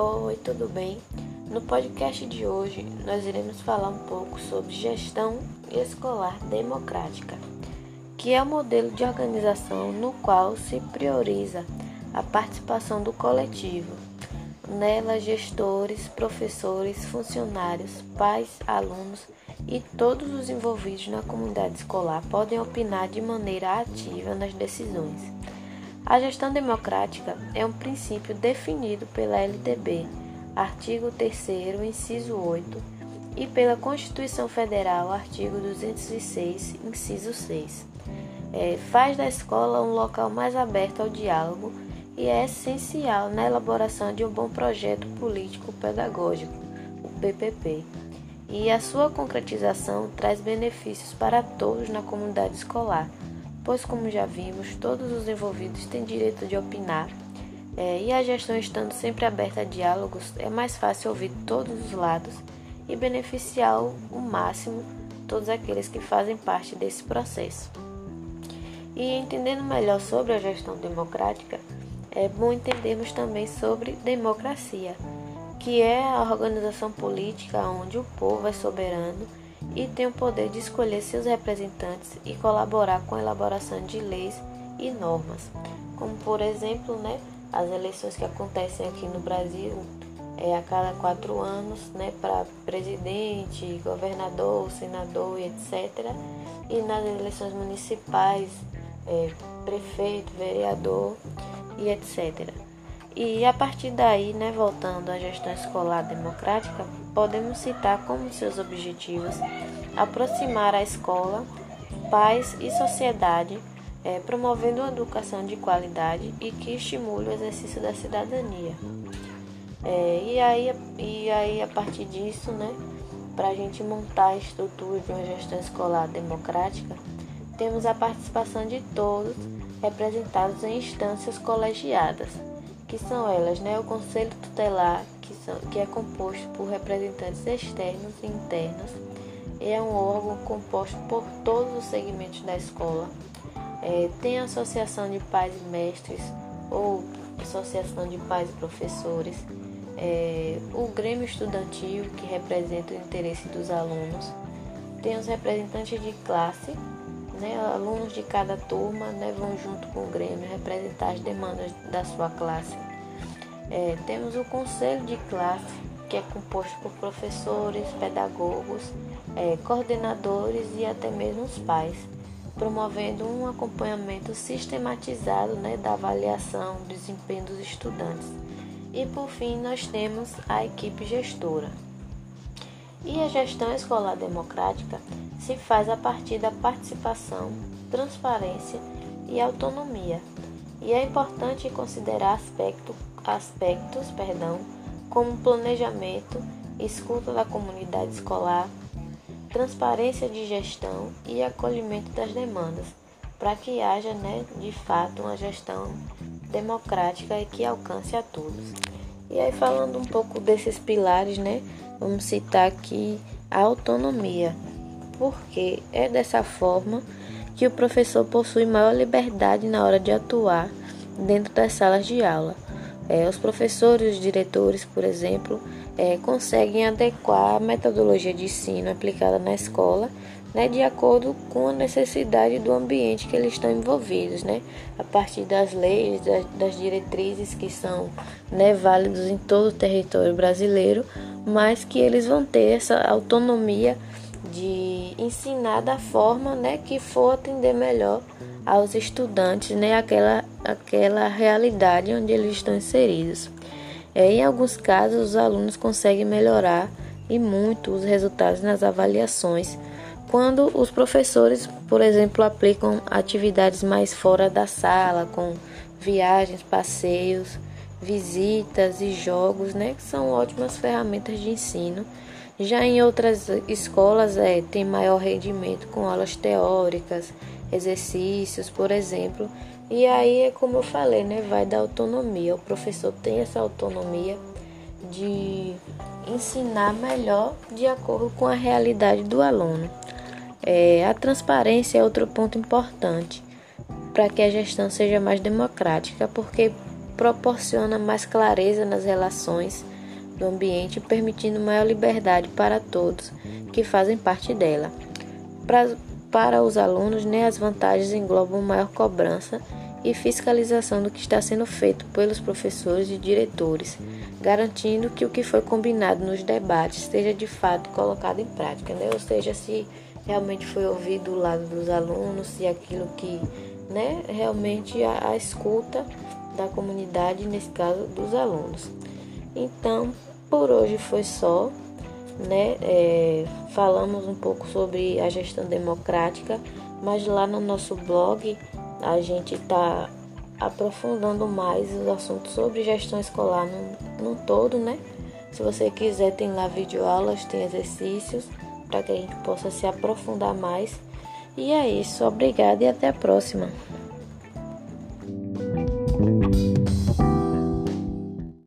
Oi, tudo bem? No podcast de hoje, nós iremos falar um pouco sobre gestão escolar democrática, que é o um modelo de organização no qual se prioriza a participação do coletivo. Nela, gestores, professores, funcionários, pais, alunos e todos os envolvidos na comunidade escolar podem opinar de maneira ativa nas decisões. A gestão democrática é um princípio definido pela LDB, artigo 3 inciso 8, e pela Constituição Federal, artigo 206, inciso 6. É, faz da escola um local mais aberto ao diálogo e é essencial na elaboração de um bom projeto político-pedagógico, o PPP. E a sua concretização traz benefícios para todos na comunidade escolar pois, como já vimos, todos os envolvidos têm direito de opinar é, e a gestão estando sempre aberta a diálogos, é mais fácil ouvir todos os lados e beneficiar o máximo todos aqueles que fazem parte desse processo. E entendendo melhor sobre a gestão democrática, é bom entendermos também sobre democracia, que é a organização política onde o povo é soberano e tem o poder de escolher seus representantes e colaborar com a elaboração de leis e normas, como por exemplo, né, as eleições que acontecem aqui no Brasil é a cada quatro anos, né, para presidente, governador, senador etc. E nas eleições municipais, é, prefeito, vereador e etc. E a partir daí, né, voltando à gestão escolar democrática, podemos citar como seus objetivos aproximar a escola, pais e sociedade, é, promovendo uma educação de qualidade e que estimule o exercício da cidadania. É, e, aí, e aí, a partir disso, né, para a gente montar a estrutura de uma gestão escolar democrática, temos a participação de todos representados em instâncias colegiadas que são elas, né? O Conselho Tutelar, que, que é composto por representantes externos e internos, é um órgão composto por todos os segmentos da escola. É, tem a Associação de Pais e Mestres, ou Associação de Pais e Professores, é, o Grêmio Estudantil, que representa o interesse dos alunos, tem os representantes de classe, né, alunos de cada turma né, vão junto com o Grêmio representar as demandas da sua classe. É, temos o conselho de classe, que é composto por professores, pedagogos, é, coordenadores e até mesmo os pais, promovendo um acompanhamento sistematizado né, da avaliação do desempenho dos estudantes. E por fim, nós temos a equipe gestora. E a gestão escolar democrática se faz a partir da participação, transparência e autonomia. E é importante considerar aspecto, aspectos perdão, como planejamento, escuta da comunidade escolar, transparência de gestão e acolhimento das demandas, para que haja, né, de fato, uma gestão democrática e que alcance a todos. E aí falando um pouco desses pilares, né, vamos citar aqui a autonomia porque é dessa forma que o professor possui maior liberdade na hora de atuar dentro das salas de aula. É, os professores, os diretores, por exemplo, é, conseguem adequar a metodologia de ensino aplicada na escola né, de acordo com a necessidade do ambiente que eles estão envolvidos, né, a partir das leis, das, das diretrizes que são né, válidos em todo o território brasileiro, mas que eles vão ter essa autonomia de ensinar da forma né, que for atender melhor aos estudantes, né, aquela, aquela realidade onde eles estão inseridos. É, em alguns casos, os alunos conseguem melhorar e muito os resultados nas avaliações quando os professores, por exemplo, aplicam atividades mais fora da sala, com viagens, passeios, visitas e jogos, né, que são ótimas ferramentas de ensino já em outras escolas é, tem maior rendimento com aulas teóricas, exercícios, por exemplo. E aí é como eu falei, né? Vai da autonomia. O professor tem essa autonomia de ensinar melhor de acordo com a realidade do aluno. É, a transparência é outro ponto importante para que a gestão seja mais democrática, porque proporciona mais clareza nas relações do ambiente, permitindo maior liberdade para todos que fazem parte dela. Para os alunos, né, as vantagens englobam maior cobrança e fiscalização do que está sendo feito pelos professores e diretores, garantindo que o que foi combinado nos debates esteja de fato colocado em prática, né? ou seja, se realmente foi ouvido o lado dos alunos, se aquilo que né, realmente a, a escuta da comunidade, nesse caso dos alunos. Então, por hoje foi só, né? É, falamos um pouco sobre a gestão democrática, mas lá no nosso blog a gente está aprofundando mais os assuntos sobre gestão escolar no, no todo, né? Se você quiser, tem lá videoaulas, tem exercícios para que a gente possa se aprofundar mais. E é isso, obrigada e até a próxima.